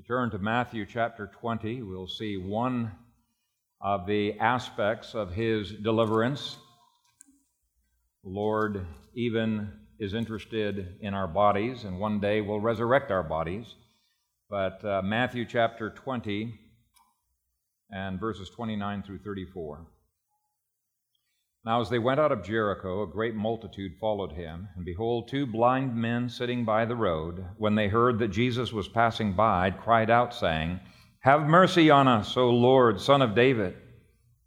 you turn to Matthew chapter 20, we'll see one of the aspects of his deliverance. The Lord even is interested in our bodies, and one day will resurrect our bodies. But uh, Matthew chapter 20 and verses 29 through 34. Now, as they went out of Jericho, a great multitude followed him. And behold, two blind men sitting by the road, when they heard that Jesus was passing by, cried out, saying, Have mercy on us, O Lord, Son of David.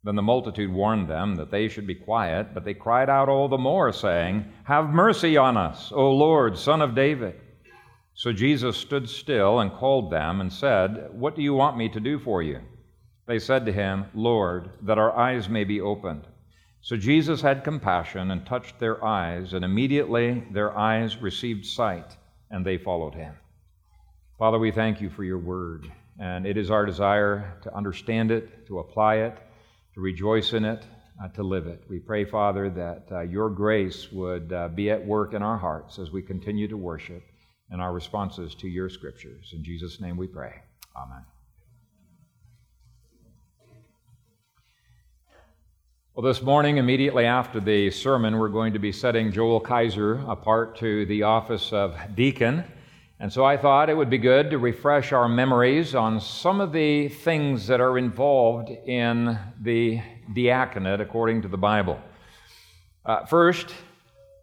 Then the multitude warned them that they should be quiet, but they cried out all the more, saying, Have mercy on us, O Lord, Son of David. So Jesus stood still and called them and said, What do you want me to do for you? They said to him, Lord, that our eyes may be opened. So Jesus had compassion and touched their eyes, and immediately their eyes received sight, and they followed him. Father, we thank you for your word, and it is our desire to understand it, to apply it, to rejoice in it, uh, to live it. We pray, Father, that uh, your grace would uh, be at work in our hearts as we continue to worship and our responses to your scriptures. In Jesus' name we pray. Amen. Well, this morning, immediately after the sermon, we're going to be setting Joel Kayser apart to the office of deacon. And so I thought it would be good to refresh our memories on some of the things that are involved in the diaconate according to the Bible. Uh, first,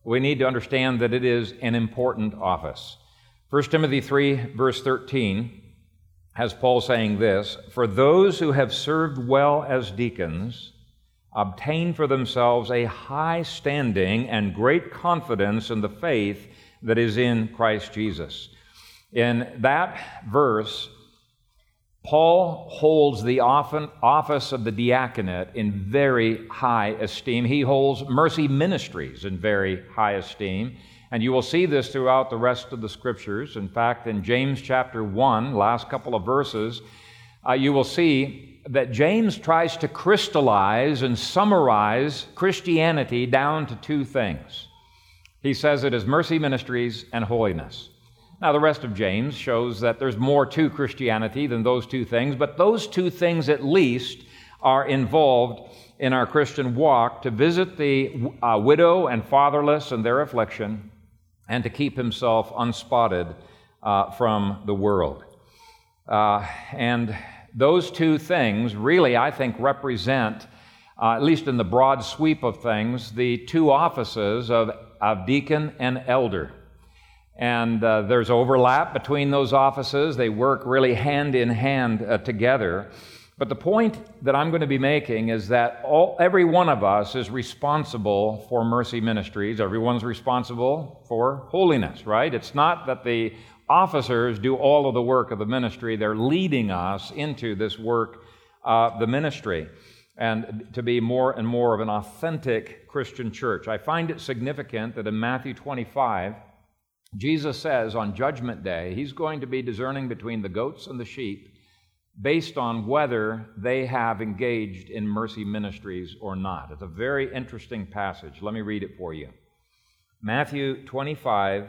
we need to understand that it is an important office. 1 Timothy 3, verse 13, has Paul saying this For those who have served well as deacons, obtain for themselves a high standing and great confidence in the faith that is in Christ Jesus. In that verse, Paul holds the office of the diaconate in very high esteem. He holds mercy ministries in very high esteem. And you will see this throughout the rest of the scriptures. In fact, in James chapter 1, last couple of verses, uh, you will see that James tries to crystallize and summarize Christianity down to two things. He says it is mercy ministries and holiness. Now, the rest of James shows that there's more to Christianity than those two things, but those two things at least are involved in our Christian walk to visit the uh, widow and fatherless and their affliction and to keep himself unspotted uh, from the world. Uh, and those two things really, I think, represent, uh, at least in the broad sweep of things, the two offices of, of deacon and elder. And uh, there's overlap between those offices, they work really hand in hand uh, together. But the point that I'm going to be making is that all, every one of us is responsible for mercy ministries. Everyone's responsible for holiness, right? It's not that the officers do all of the work of the ministry. They're leading us into this work of the ministry and to be more and more of an authentic Christian church. I find it significant that in Matthew 25, Jesus says on Judgment Day, he's going to be discerning between the goats and the sheep based on whether they have engaged in mercy ministries or not. It's a very interesting passage. Let me read it for you. Matthew 25,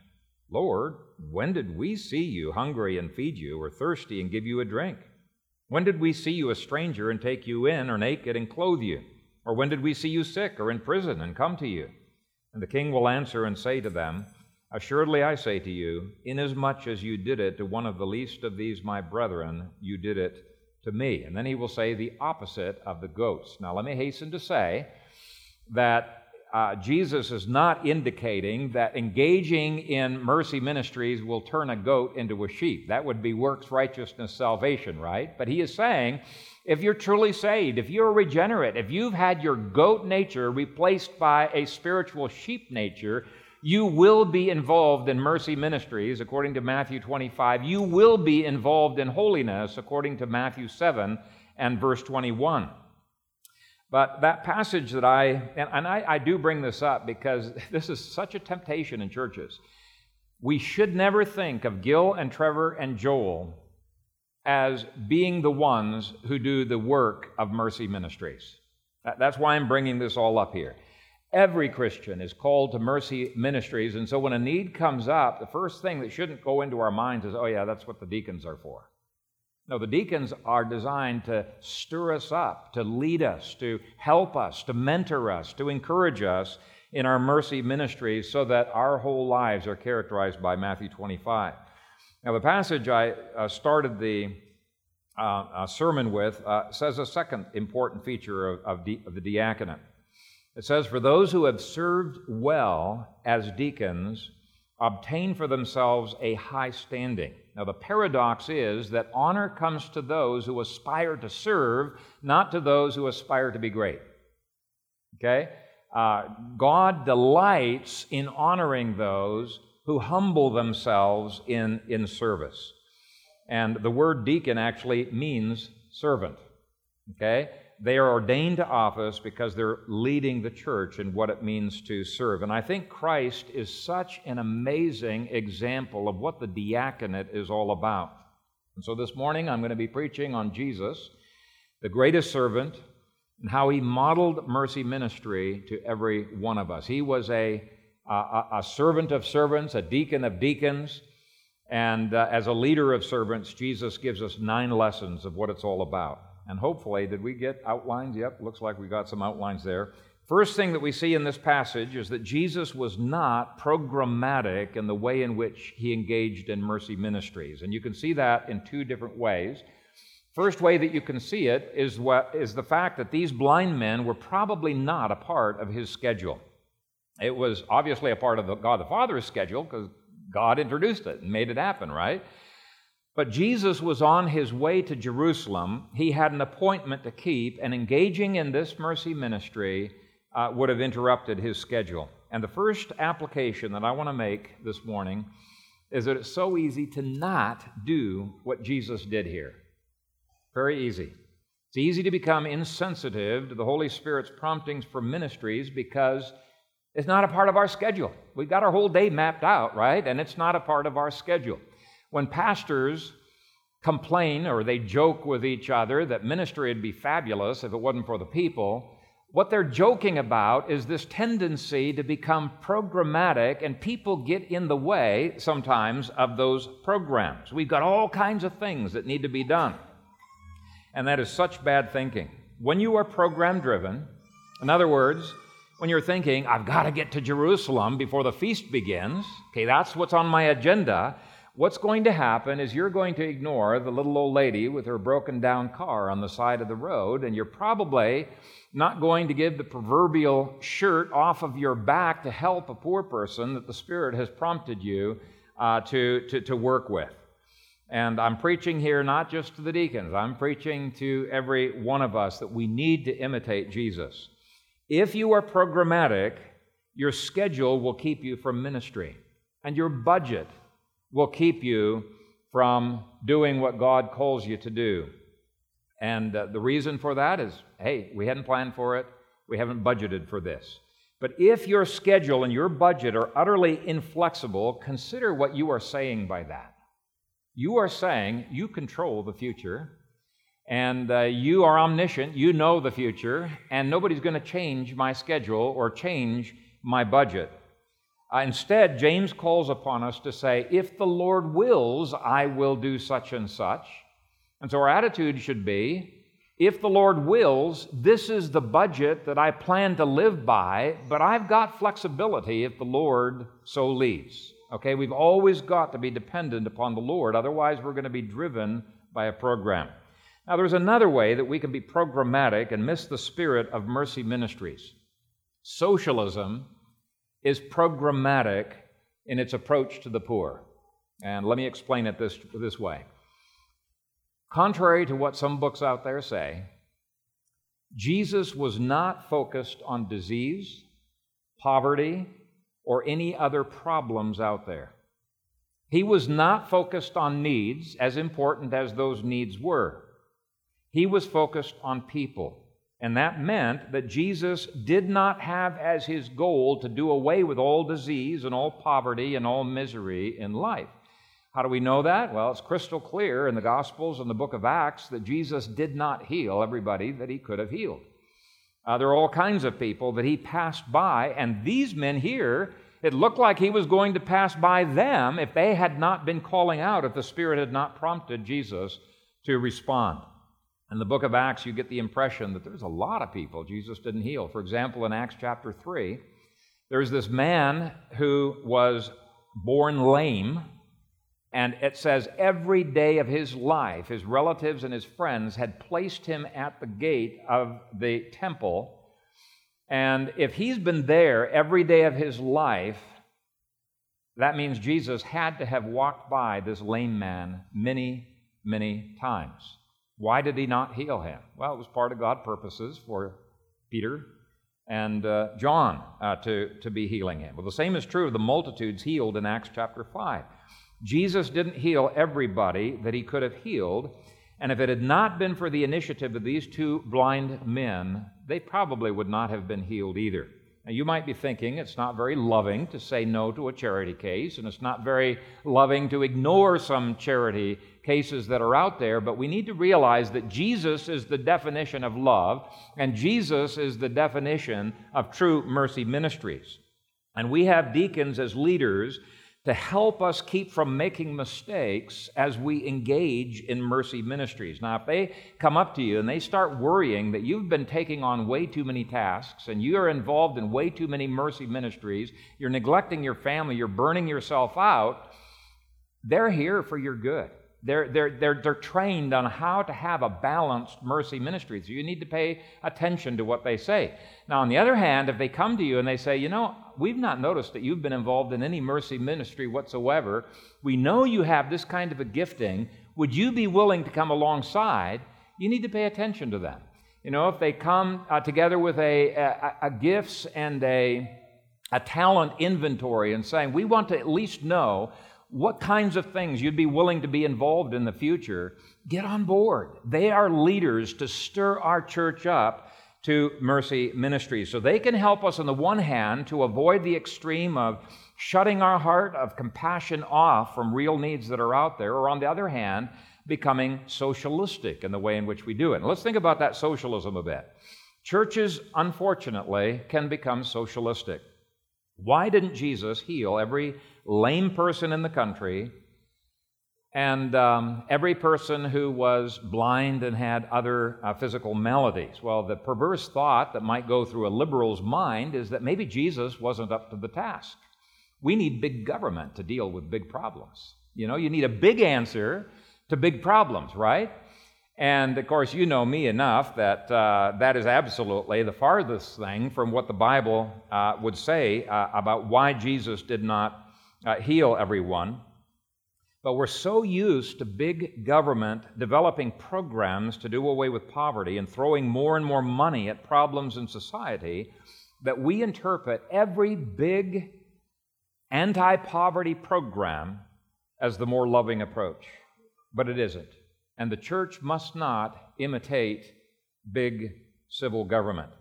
Lord, when did we see you hungry and feed you, or thirsty and give you a drink? When did we see you a stranger and take you in, or naked and clothe you? Or when did we see you sick or in prison and come to you? And the king will answer and say to them, Assuredly I say to you, inasmuch as you did it to one of the least of these my brethren, you did it to me. And then he will say the opposite of the goats. Now let me hasten to say that uh, Jesus is not indicating that engaging in mercy ministries will turn a goat into a sheep. That would be works righteousness salvation, right? But he is saying if you're truly saved, if you're regenerate, if you've had your goat nature replaced by a spiritual sheep nature, You will be involved in mercy ministries, according to Matthew 25. You will be involved in holiness, according to Matthew 7 and verse 21. But that passage that I, and, and I, I do bring this up because this is such a temptation in churches. We should never think of Gil and Trevor and Joel as being the ones who do the work of mercy ministries. That's why I'm bringing this all up here. Every Christian is called to mercy ministries, and so when a need comes up, the first thing that shouldn't go into our minds is, oh, yeah, that's what the deacons are for. No, the deacons are designed to stir us up, to lead us, to help us, to mentor us, to encourage us in our mercy ministries so that our whole lives are characterized by Matthew 25. Now, the passage I uh, started the uh, uh, sermon with uh, says a second important feature of, of, of the diaconate. It says, For those who have served well as deacons, obtain for themselves a high standing. Now, the paradox is that honor comes to those who aspire to serve, not to those who aspire to be great. Okay? Uh, God delights in honoring those who humble themselves in, in service. And the word deacon actually means servant. Okay? They are ordained to office because they're leading the church in what it means to serve. And I think Christ is such an amazing example of what the diaconate is all about. And so this morning I'm going to be preaching on Jesus, the greatest servant, and how he modeled mercy ministry to every one of us. He was a, a, a servant of servants, a deacon of deacons. And uh, as a leader of servants, Jesus gives us nine lessons of what it's all about. And hopefully, did we get outlines? Yep, looks like we got some outlines there. First thing that we see in this passage is that Jesus was not programmatic in the way in which he engaged in mercy ministries. And you can see that in two different ways. First way that you can see it is, what, is the fact that these blind men were probably not a part of his schedule. It was obviously a part of the, God the Father's schedule because God introduced it and made it happen, right? But Jesus was on his way to Jerusalem. He had an appointment to keep, and engaging in this mercy ministry uh, would have interrupted his schedule. And the first application that I want to make this morning is that it's so easy to not do what Jesus did here. Very easy. It's easy to become insensitive to the Holy Spirit's promptings for ministries because it's not a part of our schedule. We've got our whole day mapped out, right? And it's not a part of our schedule. When pastors complain or they joke with each other that ministry would be fabulous if it wasn't for the people, what they're joking about is this tendency to become programmatic, and people get in the way sometimes of those programs. We've got all kinds of things that need to be done. And that is such bad thinking. When you are program driven, in other words, when you're thinking, I've got to get to Jerusalem before the feast begins, okay, that's what's on my agenda, what's going to happen is you're going to ignore the little old lady with her broken down car on the side of the road, and you're probably not going to give the proverbial shirt off of your back to help a poor person that the Spirit has prompted you uh, to, to, to work with. And I'm preaching here not just to the deacons, I'm preaching to every one of us that we need to imitate Jesus. If you are programmatic, your schedule will keep you from ministry, and your budget will keep you from doing what God calls you to do. And uh, the reason for that is hey, we hadn't planned for it, we haven't budgeted for this. But if your schedule and your budget are utterly inflexible, consider what you are saying by that. You are saying you control the future, and uh, you are omniscient, you know the future, and nobody's going to change my schedule or change my budget. Uh, instead, James calls upon us to say, If the Lord wills, I will do such and such. And so our attitude should be, if the Lord wills, this is the budget that I plan to live by, but I've got flexibility if the Lord so leads. Okay, we've always got to be dependent upon the Lord, otherwise, we're going to be driven by a program. Now, there's another way that we can be programmatic and miss the spirit of mercy ministries. Socialism is programmatic in its approach to the poor. And let me explain it this, this way. Contrary to what some books out there say, Jesus was not focused on disease, poverty, or any other problems out there. He was not focused on needs, as important as those needs were. He was focused on people. And that meant that Jesus did not have as his goal to do away with all disease and all poverty and all misery in life. How do we know that? Well, it's crystal clear in the Gospels and the book of Acts that Jesus did not heal everybody that he could have healed. Uh, there are all kinds of people that he passed by, and these men here, it looked like he was going to pass by them if they had not been calling out, if the Spirit had not prompted Jesus to respond. In the book of Acts, you get the impression that there's a lot of people Jesus didn't heal. For example, in Acts chapter 3, there's this man who was born lame, and it says every day of his life, his relatives and his friends had placed him at the gate of the temple. And if he's been there every day of his life, that means Jesus had to have walked by this lame man many, many times. Why did he not heal him? Well, it was part of God's purposes for Peter and uh, John uh, to, to be healing him. Well, the same is true of the multitudes healed in Acts chapter 5. Jesus didn't heal everybody that he could have healed, and if it had not been for the initiative of these two blind men, they probably would not have been healed either. Now, you might be thinking it's not very loving to say no to a charity case, and it's not very loving to ignore some charity cases that are out there, but we need to realize that Jesus is the definition of love, and Jesus is the definition of true mercy ministries. And we have deacons as leaders to help us keep from making mistakes as we engage in mercy ministries. Now, if they come up to you and they start worrying that you've been taking on way too many tasks and you are involved in way too many mercy ministries, you're neglecting your family, you're burning yourself out, they're here for your good. They're, they're, they're, they're trained on how to have a balanced mercy ministry. So you need to pay attention to what they say. Now, on the other hand, if they come to you and they say, you know, we've not noticed that you've been involved in any mercy ministry whatsoever, we know you have this kind of a gifting, would you be willing to come alongside? You need to pay attention to them. You know, if they come uh, together with a, a, a gifts and a, a talent inventory and saying, we want to at least know what kinds of things you'd be willing to be involved in the future, get on board. They are leaders to stir our church up to mercy ministries. So they can help us, on the one hand, to avoid the extreme of shutting our heart of compassion off from real needs that are out there, or on the other hand, becoming socialistic in the way in which we do it. And let's think about that socialism a bit. Churches, unfortunately, can become socialistic. Why didn't Jesus heal every lame person in the country and um, every person who was blind and had other uh, physical maladies. Well, the perverse thought that might go through a liberal's mind is that maybe Jesus wasn't up to the task. We need big government to deal with big problems. You know, you need a big answer to big problems, right? And of course, you know me enough that uh, that is absolutely the farthest thing from what the Bible uh, would say uh, about why Jesus did not uh, heal everyone. But we're so used to big government developing programs to do away with poverty and throwing more and more money at problems in society that we interpret every big anti poverty program as the more loving approach. But it isn't. And the church must not imitate big civil government.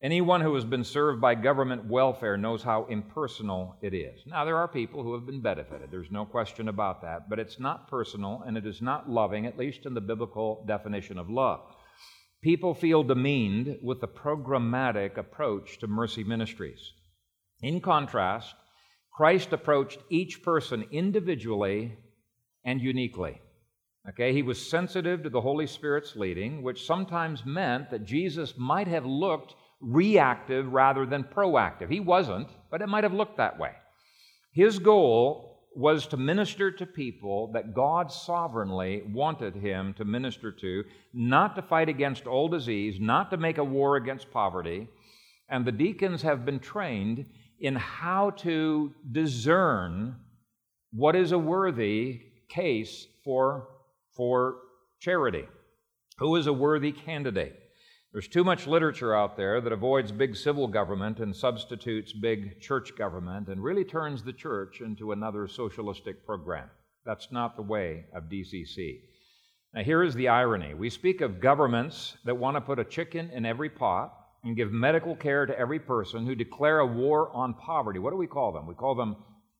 Anyone who has been served by government welfare knows how impersonal it is. Now, there are people who have been benefited, there's no question about that, but it's not personal and it is not loving, at least in the biblical definition of love. People feel demeaned with the programmatic approach to mercy ministries. In contrast, Christ approached each person individually and uniquely. Okay, he was sensitive to the Holy Spirit's leading, which sometimes meant that Jesus might have looked reactive rather than proactive. He wasn't, but it might have looked that way. His goal was to minister to people that God sovereignly wanted him to minister to, not to fight against all disease, not to make a war against poverty. And the deacons have been trained in how to discern what is a worthy case for, for charity, who is a worthy candidate. There's too much literature out there that avoids big civil government and substitutes big church government and really turns the church into another socialistic program. That's not the way of DCC. Now, here is the irony we speak of governments that want to put a chicken in every pot and give medical care to every person who declare a war on poverty. What do we call them? We call them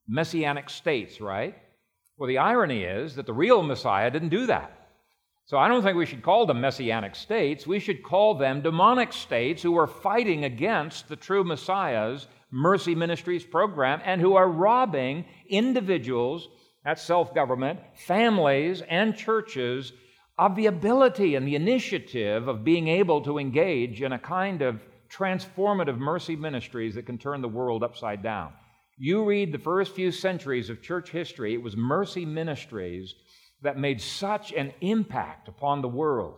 messianic states, right? Well, the irony is that the real Messiah didn't do that. So I don't think we should call them messianic states. We should call them demonic states who are fighting against the true Messiah's mercy ministries program and who are robbing individuals, that's self government, families, and churches of the ability and the initiative of being able to engage in a kind of transformative mercy ministries that can turn the world upside down. You read the first few centuries of church history, it was mercy ministries that made such an impact upon the world.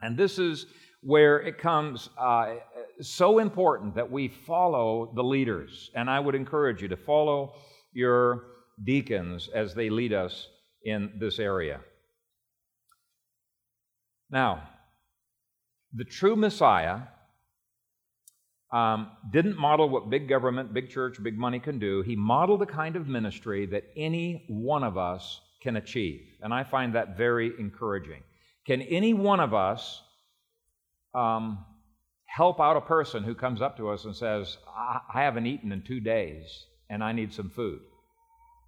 And this is where it comes uh, so important that we follow the leaders. And I would encourage you to follow your deacons as they lead us in this area. Now, the true Messiah um, didn't model what big government, big church, big money can do. He modeled the kind of ministry that any one of us can achieve. And I find that very encouraging. Can any one of us um, help out a person who comes up to us and says, I, haven't eaten in two days and I need some food?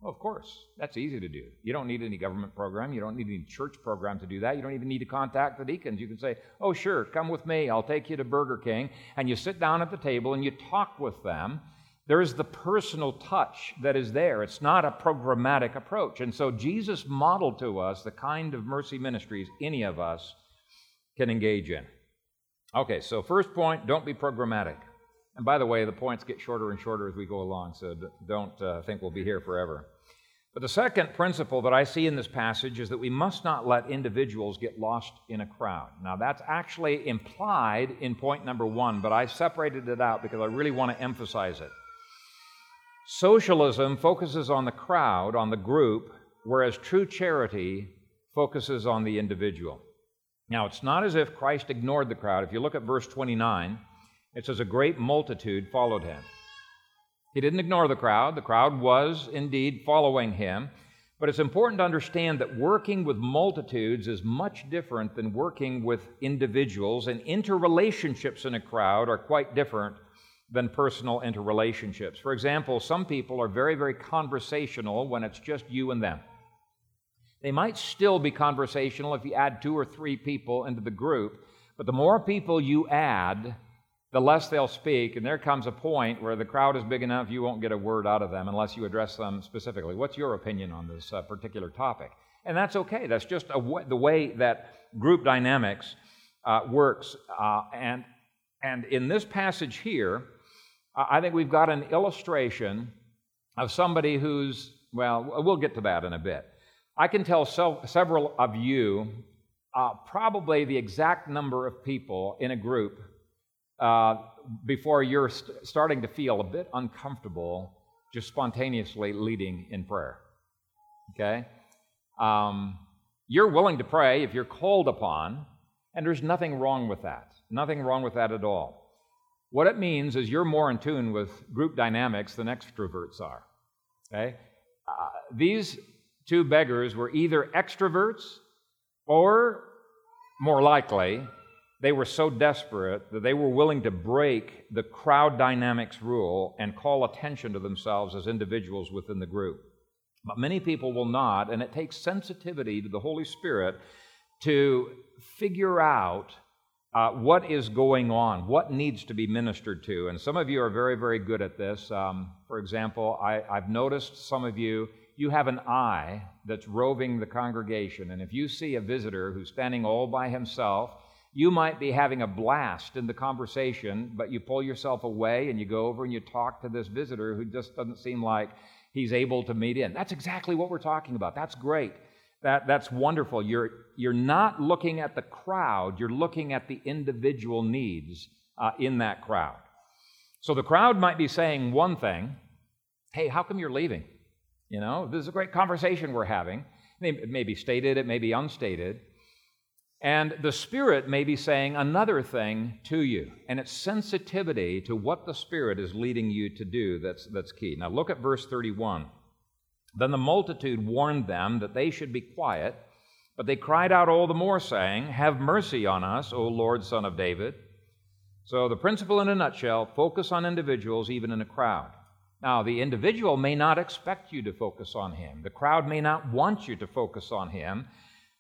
Well, of course, that's easy to do. You don't need any government program. You don't need any church program to do that. You don't even need to contact the deacons. You can say, Oh, sure, come with me. I'll take you to Burger King. And you sit down at the table and you talk with them. There is the personal touch that is there. It's not a programmatic approach. And so Jesus modeled to us the kind of mercy ministries any of us can engage in. Okay, so first point don't be programmatic. And by the way, the points get shorter and shorter as we go along, so don't uh, think we'll be here forever. But the second principle that I see in this passage is that we must not let individuals get lost in a crowd. Now, that's actually implied in point number one, but I separated it out because I really want to emphasize it. Socialism focuses on the crowd, on the group, whereas true charity focuses on the individual. Now, it's not as if Christ ignored the crowd. If you look at verse 29, it says, A great multitude followed him. He didn't ignore the crowd. The crowd was indeed following him. But it's important to understand that working with multitudes is much different than working with individuals, and interrelationships in a crowd are quite different than personal interrelationships. For example, some people are very, very conversational when it's just you and them. They might still be conversational if you add two or three people into the group, but the more people you add, the less they'll speak, and there comes a point where the crowd is big enough you won't get a word out of them unless you address them specifically. What's your opinion on this uh, particular topic? And that's okay. That's just the way that group dynamics uh, works. Uh, and, and in this passage here, I think we've got an illustration of somebody who's, well, we'll get to that in a bit. I can tell so, several of you uh, probably the exact number of people in a group uh, before you're st- starting to feel a bit uncomfortable just spontaneously leading in prayer. Okay? Um, you're willing to pray if you're called upon, and there's nothing wrong with that. Nothing wrong with that at all. What it means is you're more in tune with group dynamics than extroverts are. Okay? Uh, these two beggars were either extroverts or, more likely, they were so desperate that they were willing to break the crowd dynamics rule and call attention to themselves as individuals within the group. But many people will not, and it takes sensitivity to the Holy Spirit to figure out uh, what is going on, what needs to be ministered to. And some of you are very, very good at this. Um, for example, I, I've noticed some of you, you have an eye that's roving the congregation. And if you see a visitor who's standing all by himself, you might be having a blast in the conversation, but you pull yourself away and you go over and you talk to this visitor who just doesn't seem like he's able to meet in. That's exactly what we're talking about. That's great. That, that's wonderful. You're, you're not looking at the crowd, you're looking at the individual needs uh, in that crowd. So the crowd might be saying one thing Hey, how come you're leaving? You know, this is a great conversation we're having. It may be stated, it may be unstated. And the Spirit may be saying another thing to you. And it's sensitivity to what the Spirit is leading you to do that's, that's key. Now, look at verse 31. Then the multitude warned them that they should be quiet, but they cried out all the more, saying, Have mercy on us, O Lord, Son of David. So, the principle in a nutshell focus on individuals, even in a crowd. Now, the individual may not expect you to focus on him, the crowd may not want you to focus on him.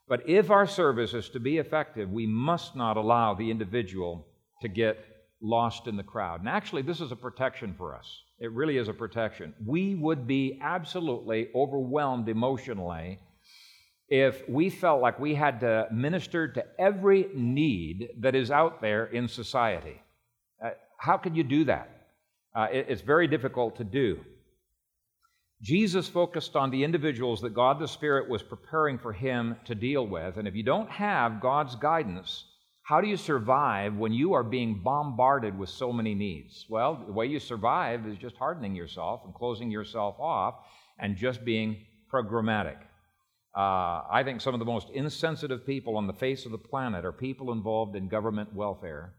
But if our service is to be effective, we must not allow the individual to get lost in the crowd. And actually, this is a protection for us. It really is a protection. We would be absolutely overwhelmed emotionally if we felt like we had to minister to every need that is out there in society. Uh, how could you do that? Uh, it, it's very difficult to do. Jesus focused on the individuals that God the Spirit was preparing for him to deal with. And if you don't have God's guidance, how do you survive when you are being bombarded with so many needs? Well, the way you survive is just hardening yourself and closing yourself off and just being programmatic. Uh, I think some of the most insensitive people on the face of the planet are people involved in government welfare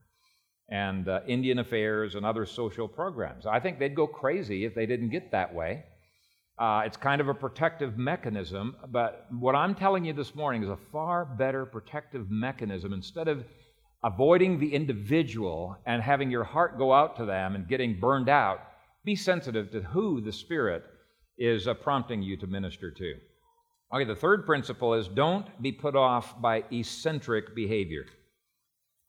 and uh, Indian affairs and other social programs. I think they'd go crazy if they didn't get that way. Uh, it's kind of a protective mechanism, but what I'm telling you this morning is a far better protective mechanism. Instead of avoiding the individual and having your heart go out to them and getting burned out, be sensitive to who the Spirit is uh, prompting you to minister to. Okay, the third principle is don't be put off by eccentric behavior.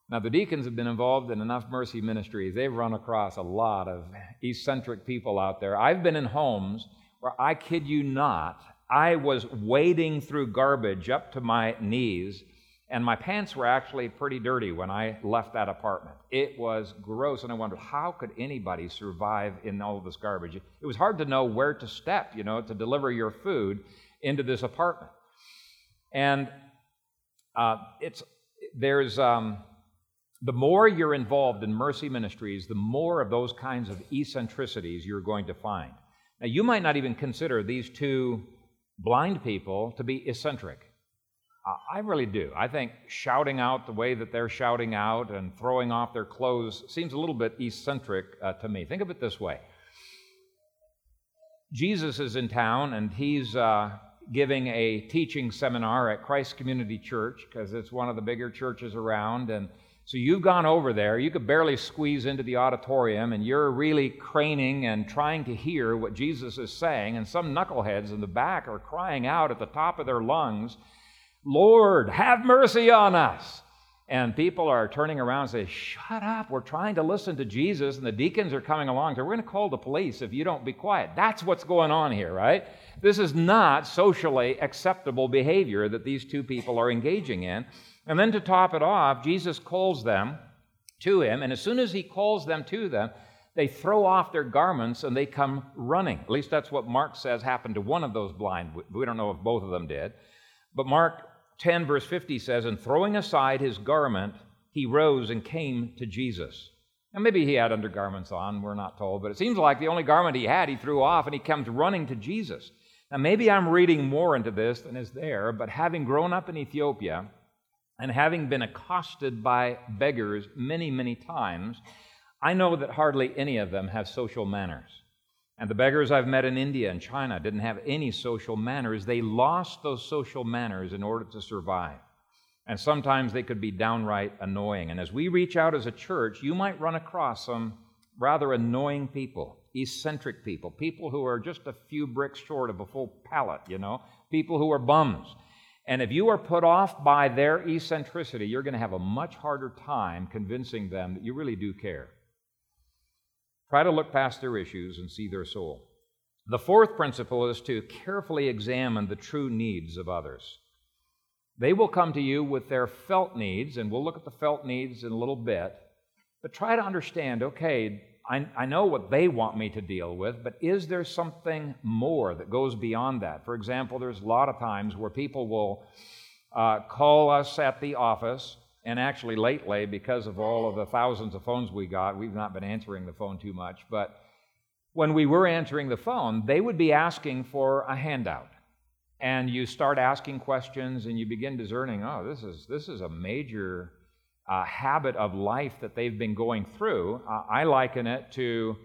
Now, the deacons have been involved in enough mercy ministries. They've run across a lot of eccentric people out there. I've been in homes where I kid you not, I was wading through garbage up to my knees, and my pants were actually pretty dirty when I left that apartment. It was gross, and I wondered, how could anybody survive in all this garbage? It was hard to know where to step, you know, to deliver your food into this apartment. And uh, it's, there's, um, the more you're involved in mercy ministries, the more of those kinds of eccentricities you're going to find. Now, you might not even consider these two blind people to be eccentric. I really do. I think shouting out the way that they're shouting out and throwing off their clothes seems a little bit eccentric uh, to me. Think of it this way Jesus is in town and he's uh, giving a teaching seminar at Christ Community Church because it's one of the bigger churches around. And so you've gone over there, you could barely squeeze into the auditorium, and you're really craning and trying to hear what Jesus is saying. And some knuckleheads in the back are crying out at the top of their lungs, Lord, have mercy on us. And people are turning around and say, Shut up, we're trying to listen to Jesus. And the deacons are coming along. So we're going to call the police if you don't be quiet. That's what's going on here, right? This is not socially acceptable behavior that these two people are engaging in. And then to top it off, Jesus calls them to him, and as soon as he calls them to them, they throw off their garments and they come running. At least that's what Mark says happened to one of those blind. We don't know if both of them did. But Mark 10, verse 50 says, And throwing aside his garment, he rose and came to Jesus. Now, maybe he had undergarments on, we're not told, but it seems like the only garment he had, he threw off and he comes running to Jesus. Now, maybe I'm reading more into this than is there, but having grown up in Ethiopia, and having been accosted by beggars many, many times, I know that hardly any of them have social manners. And the beggars I've met in India and China didn't have any social manners. They lost those social manners in order to survive. And sometimes they could be downright annoying. And as we reach out as a church, you might run across some rather annoying people, eccentric people, people who are just a few bricks short of a full pallet, you know, people who are bums. And if you are put off by their eccentricity, you're going to have a much harder time convincing them that you really do care. Try to look past their issues and see their soul. The fourth principle is to carefully examine the true needs of others. They will come to you with their felt needs, and we'll look at the felt needs in a little bit. But try to understand okay, I, I know what they want me to deal with, but is there something more that goes beyond that? For example, there's a lot of times where people will uh, call us at the office, and actually lately, because of all of the thousands of phones we got, we've not been answering the phone too much, but when we were answering the phone, they would be asking for a handout. and you start asking questions and you begin discerning, oh, this is, this is a major uh, habit of life that they've been going through. Uh, I liken it to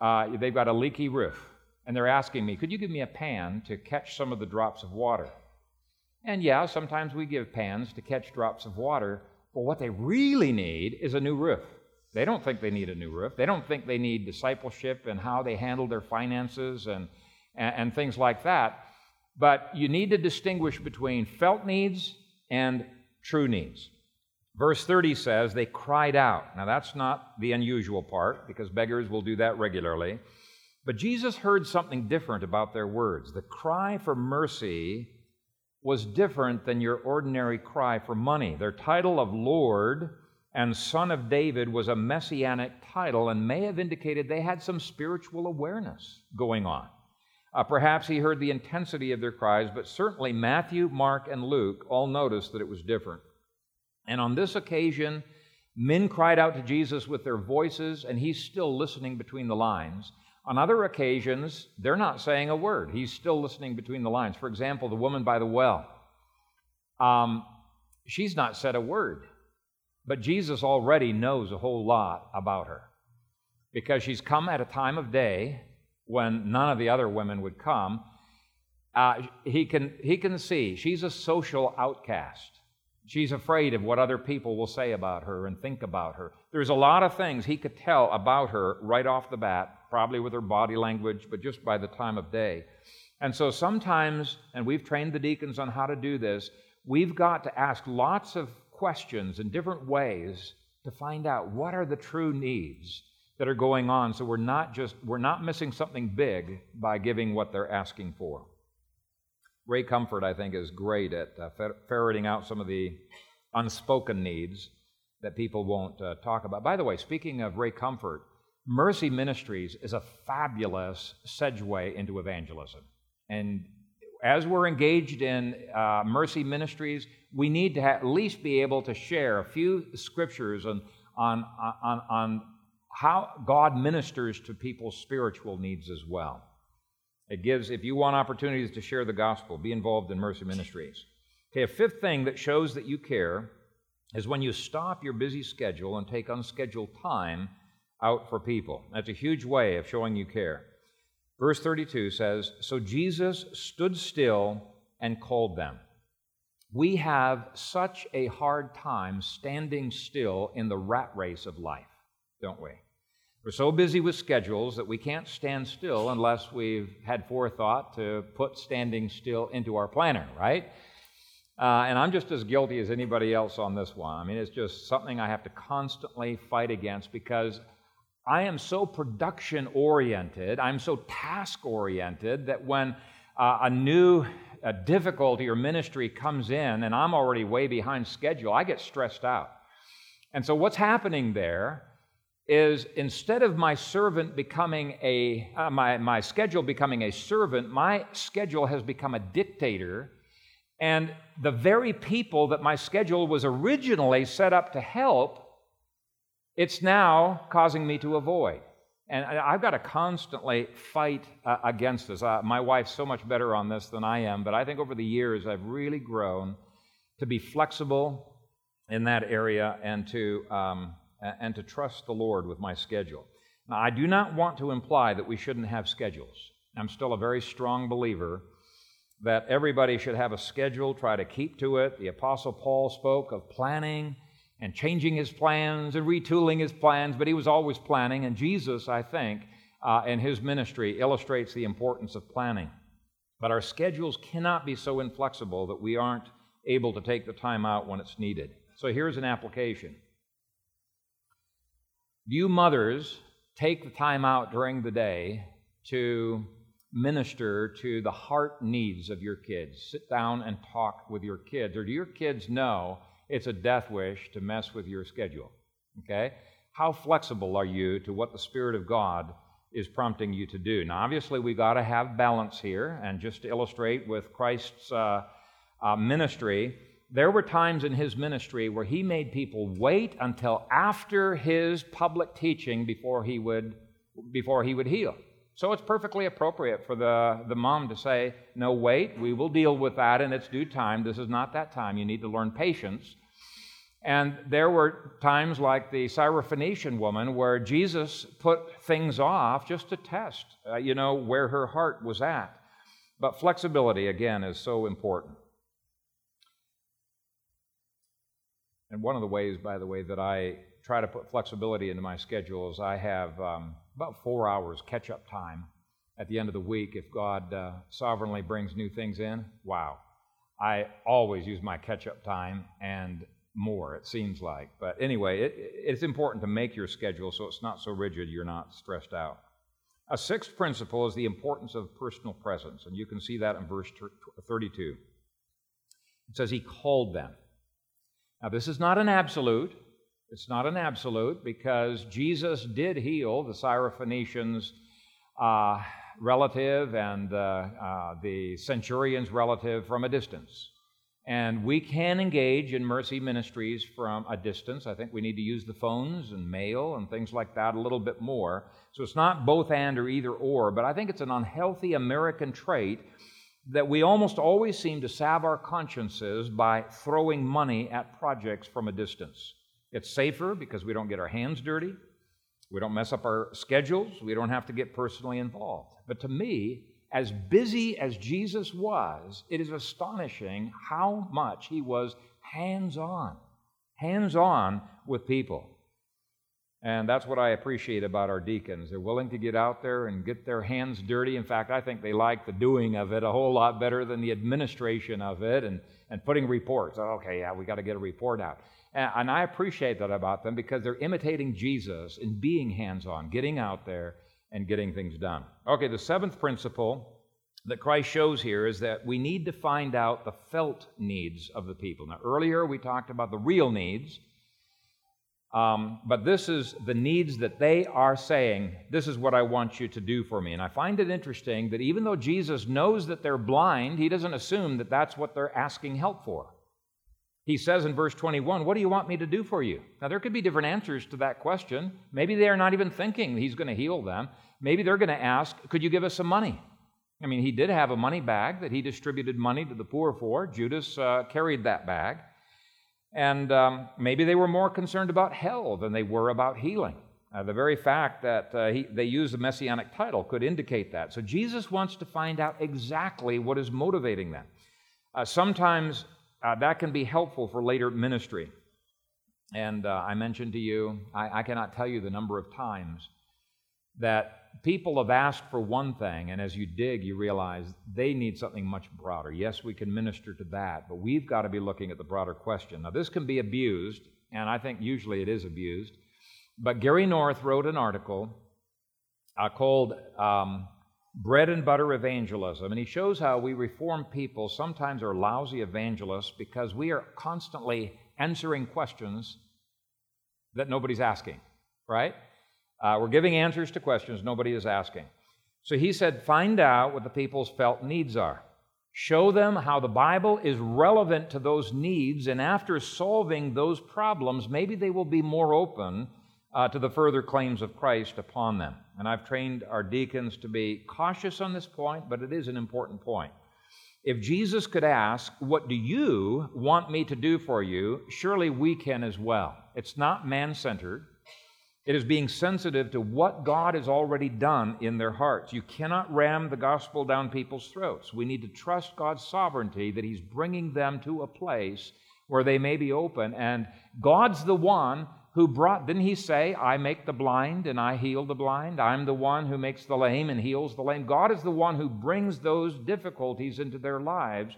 uh, they've got a leaky roof, and they're asking me, could you give me a pan to catch some of the drops of water? And yeah, sometimes we give pans to catch drops of water, but what they really need is a new roof. They don't think they need a new roof. They don't think they need discipleship and how they handle their finances and, and, and things like that. But you need to distinguish between felt needs and true needs. Verse 30 says, They cried out. Now, that's not the unusual part because beggars will do that regularly. But Jesus heard something different about their words. The cry for mercy was different than your ordinary cry for money. Their title of Lord and Son of David was a messianic title and may have indicated they had some spiritual awareness going on. Uh, perhaps he heard the intensity of their cries, but certainly Matthew, Mark, and Luke all noticed that it was different. And on this occasion, men cried out to Jesus with their voices, and he's still listening between the lines. On other occasions, they're not saying a word. He's still listening between the lines. For example, the woman by the well. Um, she's not said a word, but Jesus already knows a whole lot about her because she's come at a time of day when none of the other women would come. Uh, he, can, he can see she's a social outcast. She's afraid of what other people will say about her and think about her. There's a lot of things he could tell about her right off the bat, probably with her body language, but just by the time of day. And so sometimes, and we've trained the deacons on how to do this, we've got to ask lots of questions in different ways to find out what are the true needs that are going on so we're not just we're not missing something big by giving what they're asking for. Ray Comfort, I think, is great at uh, ferreting out some of the unspoken needs that people won't uh, talk about. By the way, speaking of Ray Comfort, Mercy Ministries is a fabulous segue into evangelism. And as we're engaged in uh, Mercy Ministries, we need to at least be able to share a few scriptures on, on, on, on how God ministers to people's spiritual needs as well. It gives, if you want opportunities to share the gospel, be involved in Mercy Ministries. Okay, a fifth thing that shows that you care is when you stop your busy schedule and take unscheduled time out for people. That's a huge way of showing you care. Verse 32 says So Jesus stood still and called them. We have such a hard time standing still in the rat race of life, don't we? We're so busy with schedules that we can't stand still unless we've had forethought to put standing still into our planner, right? Uh, and I'm just as guilty as anybody else on this one. I mean, it's just something I have to constantly fight against because I am so production oriented, I'm so task oriented that when uh, a new a difficulty or ministry comes in and I'm already way behind schedule, I get stressed out. And so, what's happening there is instead of my servant becoming a, uh, my, my schedule becoming a servant, my schedule has become a dictator. And the very people that my schedule was originally set up to help, it's now causing me to avoid. And I've got to constantly fight uh, against this. Uh, my wife's so much better on this than I am, but I think over the years I've really grown to be flexible in that area and to um, and to trust the Lord with my schedule. Now, I do not want to imply that we shouldn't have schedules. I'm still a very strong believer that everybody should have a schedule, try to keep to it. The Apostle Paul spoke of planning and changing his plans and retooling his plans, but he was always planning. And Jesus, I think, uh, in his ministry illustrates the importance of planning. But our schedules cannot be so inflexible that we aren't able to take the time out when it's needed. So here's an application. You mothers take the time out during the day to minister to the heart needs of your kids. Sit down and talk with your kids. Or do your kids know it's a death wish to mess with your schedule? Okay? How flexible are you to what the Spirit of God is prompting you to do? Now, obviously, we've got to have balance here. And just to illustrate with Christ's uh, uh, ministry, there were times in his ministry where he made people wait until after his public teaching before he would, before he would heal. So it's perfectly appropriate for the, the mom to say, No, wait, we will deal with that in its due time. This is not that time. You need to learn patience. And there were times like the Syrophoenician woman where Jesus put things off just to test, uh, you know, where her heart was at. But flexibility, again, is so important. And one of the ways, by the way, that I try to put flexibility into my schedule is I have um, about four hours catch up time at the end of the week if God uh, sovereignly brings new things in. Wow. I always use my catch up time and more, it seems like. But anyway, it, it's important to make your schedule so it's not so rigid you're not stressed out. A sixth principle is the importance of personal presence, and you can see that in verse 32. It says, He called them. Now, this is not an absolute. It's not an absolute because Jesus did heal the Syrophoenicians' uh, relative and uh, uh, the centurion's relative from a distance. And we can engage in mercy ministries from a distance. I think we need to use the phones and mail and things like that a little bit more. So it's not both and or either or, but I think it's an unhealthy American trait that we almost always seem to salve our consciences by throwing money at projects from a distance. It's safer because we don't get our hands dirty, we don't mess up our schedules, we don't have to get personally involved. But to me, as busy as Jesus was, it is astonishing how much he was hands on, hands on with people. And that's what I appreciate about our deacons. They're willing to get out there and get their hands dirty. In fact, I think they like the doing of it a whole lot better than the administration of it and, and putting reports. Oh, okay, yeah, we got to get a report out. And, and I appreciate that about them because they're imitating Jesus in being hands on, getting out there and getting things done. Okay, the seventh principle that Christ shows here is that we need to find out the felt needs of the people. Now, earlier we talked about the real needs, um, but this is the needs that they are saying, This is what I want you to do for me. And I find it interesting that even though Jesus knows that they're blind, he doesn't assume that that's what they're asking help for. He says in verse 21, What do you want me to do for you? Now, there could be different answers to that question. Maybe they are not even thinking he's going to heal them. Maybe they're going to ask, Could you give us some money? I mean, he did have a money bag that he distributed money to the poor for. Judas uh, carried that bag. And um, maybe they were more concerned about hell than they were about healing. Uh, the very fact that uh, he, they use a messianic title could indicate that. So Jesus wants to find out exactly what is motivating them. Uh, sometimes uh, that can be helpful for later ministry. And uh, I mentioned to you, I, I cannot tell you the number of times that people have asked for one thing, and as you dig, you realize they need something much broader. Yes, we can minister to that, but we've got to be looking at the broader question. Now, this can be abused, and I think usually it is abused. But Gary North wrote an article uh, called um, bread and butter evangelism. And he shows how we reform people sometimes are lousy evangelists because we are constantly answering questions that nobody's asking, right? Uh, we're giving answers to questions nobody is asking. So he said, find out what the people's felt needs are. Show them how the Bible is relevant to those needs, and after solving those problems, maybe they will be more open uh, to the further claims of Christ upon them. And I've trained our deacons to be cautious on this point, but it is an important point. If Jesus could ask, What do you want me to do for you? surely we can as well. It's not man centered. It is being sensitive to what God has already done in their hearts. You cannot ram the gospel down people's throats. We need to trust God's sovereignty that He's bringing them to a place where they may be open. And God's the one who brought, didn't he say, I make the blind and I heal the blind? I'm the one who makes the lame and heals the lame. God is the one who brings those difficulties into their lives.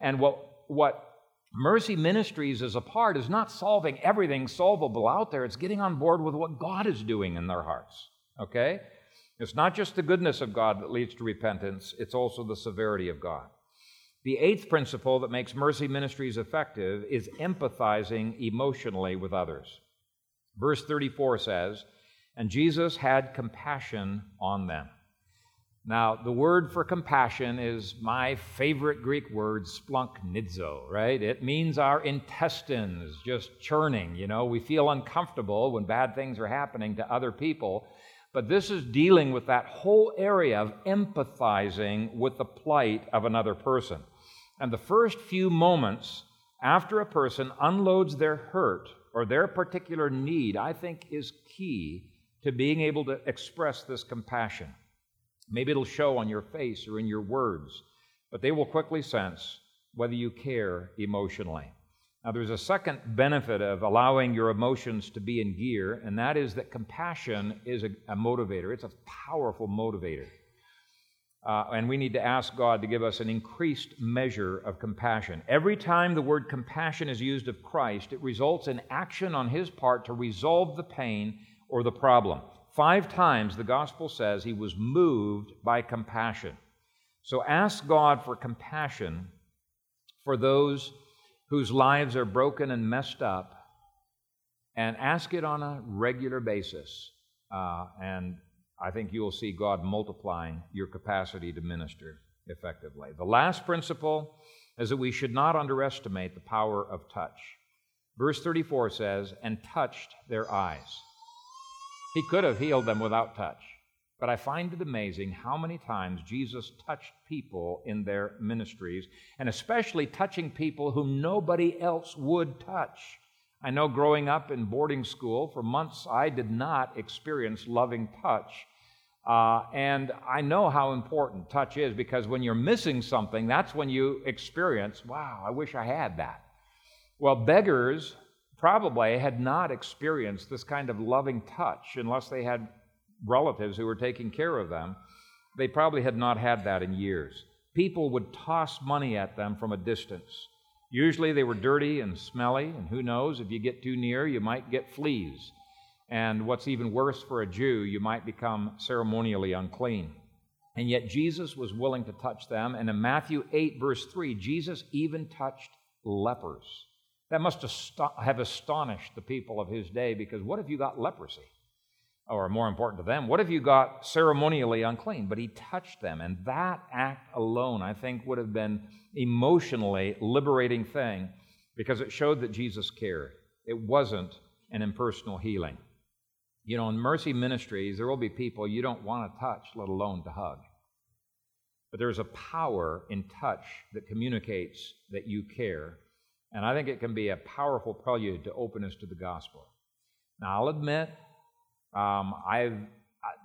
And what, what Mercy Ministries is a part is not solving everything solvable out there, it's getting on board with what God is doing in their hearts. Okay? It's not just the goodness of God that leads to repentance, it's also the severity of God. The eighth principle that makes mercy ministries effective is empathizing emotionally with others. Verse 34 says, And Jesus had compassion on them. Now, the word for compassion is my favorite Greek word, splanchnizo, right? It means our intestines just churning. You know, we feel uncomfortable when bad things are happening to other people. But this is dealing with that whole area of empathizing with the plight of another person. And the first few moments after a person unloads their hurt or their particular need, I think is key to being able to express this compassion. Maybe it'll show on your face or in your words, but they will quickly sense whether you care emotionally. Now, there's a second benefit of allowing your emotions to be in gear, and that is that compassion is a, a motivator. It's a powerful motivator. Uh, and we need to ask God to give us an increased measure of compassion. Every time the word compassion is used of Christ, it results in action on his part to resolve the pain or the problem. Five times the gospel says he was moved by compassion. So ask God for compassion for those whose lives are broken and messed up, and ask it on a regular basis. Uh, and I think you will see God multiplying your capacity to minister effectively. The last principle is that we should not underestimate the power of touch. Verse 34 says, and touched their eyes. He could have healed them without touch. But I find it amazing how many times Jesus touched people in their ministries, and especially touching people whom nobody else would touch. I know growing up in boarding school, for months I did not experience loving touch. Uh, and I know how important touch is because when you're missing something, that's when you experience, wow, I wish I had that. Well, beggars probably had not experienced this kind of loving touch unless they had relatives who were taking care of them, they probably had not had that in years. People would toss money at them from a distance. Usually they were dirty and smelly, and who knows, if you get too near, you might get fleas. And what's even worse for a Jew, you might become ceremonially unclean. And yet Jesus was willing to touch them. And in Matthew 8, verse 3, Jesus even touched lepers. That must have astonished the people of his day because what if you got leprosy? or more important to them, what if you got ceremonially unclean? But he touched them, and that act alone, I think, would have been emotionally liberating thing because it showed that Jesus cared. It wasn't an impersonal healing. You know, in mercy ministries, there will be people you don't want to touch, let alone to hug. But there's a power in touch that communicates that you care. And I think it can be a powerful prelude to openness to the gospel. Now, I'll admit um, I've,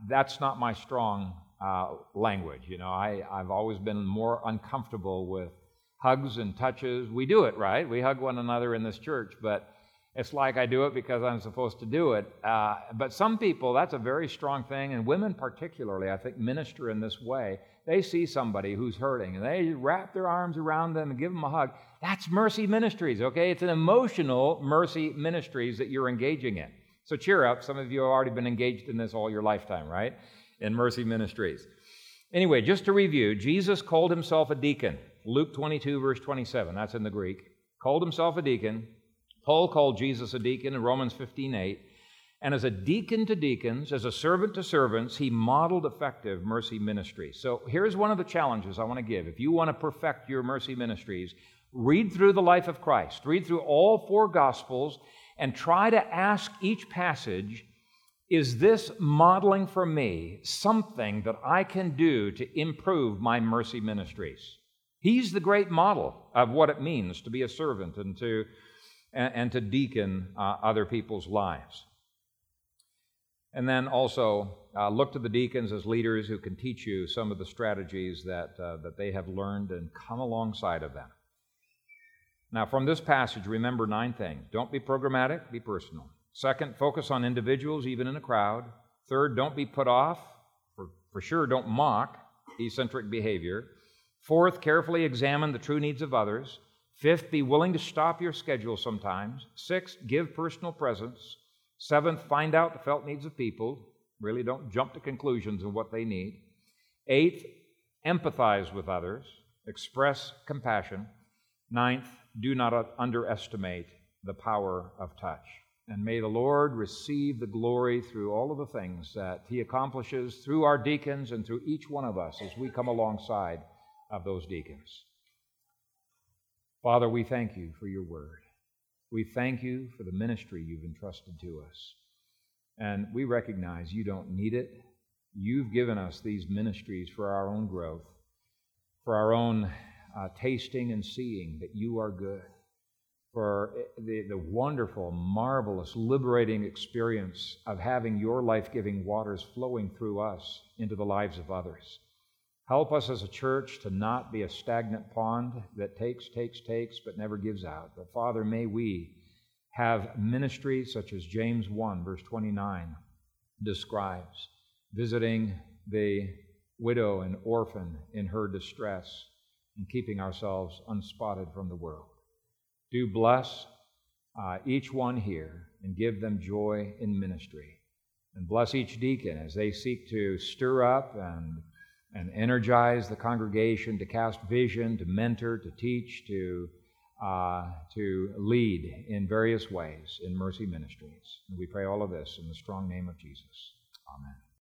that's not my strong uh, language. You know, I, I've always been more uncomfortable with hugs and touches. We do it, right? We hug one another in this church, but it's like I do it because I'm supposed to do it. Uh, but some people, that's a very strong thing, and women particularly, I think, minister in this way. They see somebody who's hurting, and they wrap their arms around them and give them a hug. That's mercy ministries, okay? It's an emotional mercy ministries that you're engaging in. So cheer up. Some of you have already been engaged in this all your lifetime, right? In Mercy Ministries. Anyway, just to review, Jesus called himself a deacon. Luke 22, verse 27, that's in the Greek. Called himself a deacon. Paul called Jesus a deacon in Romans 15, 8. And as a deacon to deacons, as a servant to servants, he modeled effective mercy ministry. So here's one of the challenges I want to give. If you want to perfect your mercy ministries, read through the life of Christ, read through all four Gospels, and try to ask each passage is this modeling for me something that I can do to improve my mercy ministries? He's the great model of what it means to be a servant and to, and, to deacon uh, other people's lives. And then also uh, look to the deacons as leaders who can teach you some of the strategies that, uh, that they have learned and come alongside of them. Now, from this passage, remember nine things. Don't be programmatic, be personal. Second, focus on individuals, even in a crowd. Third, don't be put off. For, for sure, don't mock eccentric behavior. Fourth, carefully examine the true needs of others. Fifth, be willing to stop your schedule sometimes. Sixth, give personal presence. Seventh, find out the felt needs of people. Really don't jump to conclusions on what they need. Eighth, empathize with others, express compassion. Ninth, do not underestimate the power of touch. And may the Lord receive the glory through all of the things that He accomplishes through our deacons and through each one of us as we come alongside of those deacons. Father, we thank you for your word. We thank you for the ministry you've entrusted to us. And we recognize you don't need it. You've given us these ministries for our own growth, for our own uh, tasting and seeing that you are good, for the, the wonderful, marvelous, liberating experience of having your life giving waters flowing through us into the lives of others. Help us as a church to not be a stagnant pond that takes, takes, takes, but never gives out. But Father, may we have ministry such as James 1, verse 29 describes, visiting the widow and orphan in her distress and keeping ourselves unspotted from the world. Do bless uh, each one here and give them joy in ministry. And bless each deacon as they seek to stir up and and energize the congregation to cast vision, to mentor, to teach, to, uh, to lead in various ways in Mercy Ministries. And we pray all of this in the strong name of Jesus. Amen.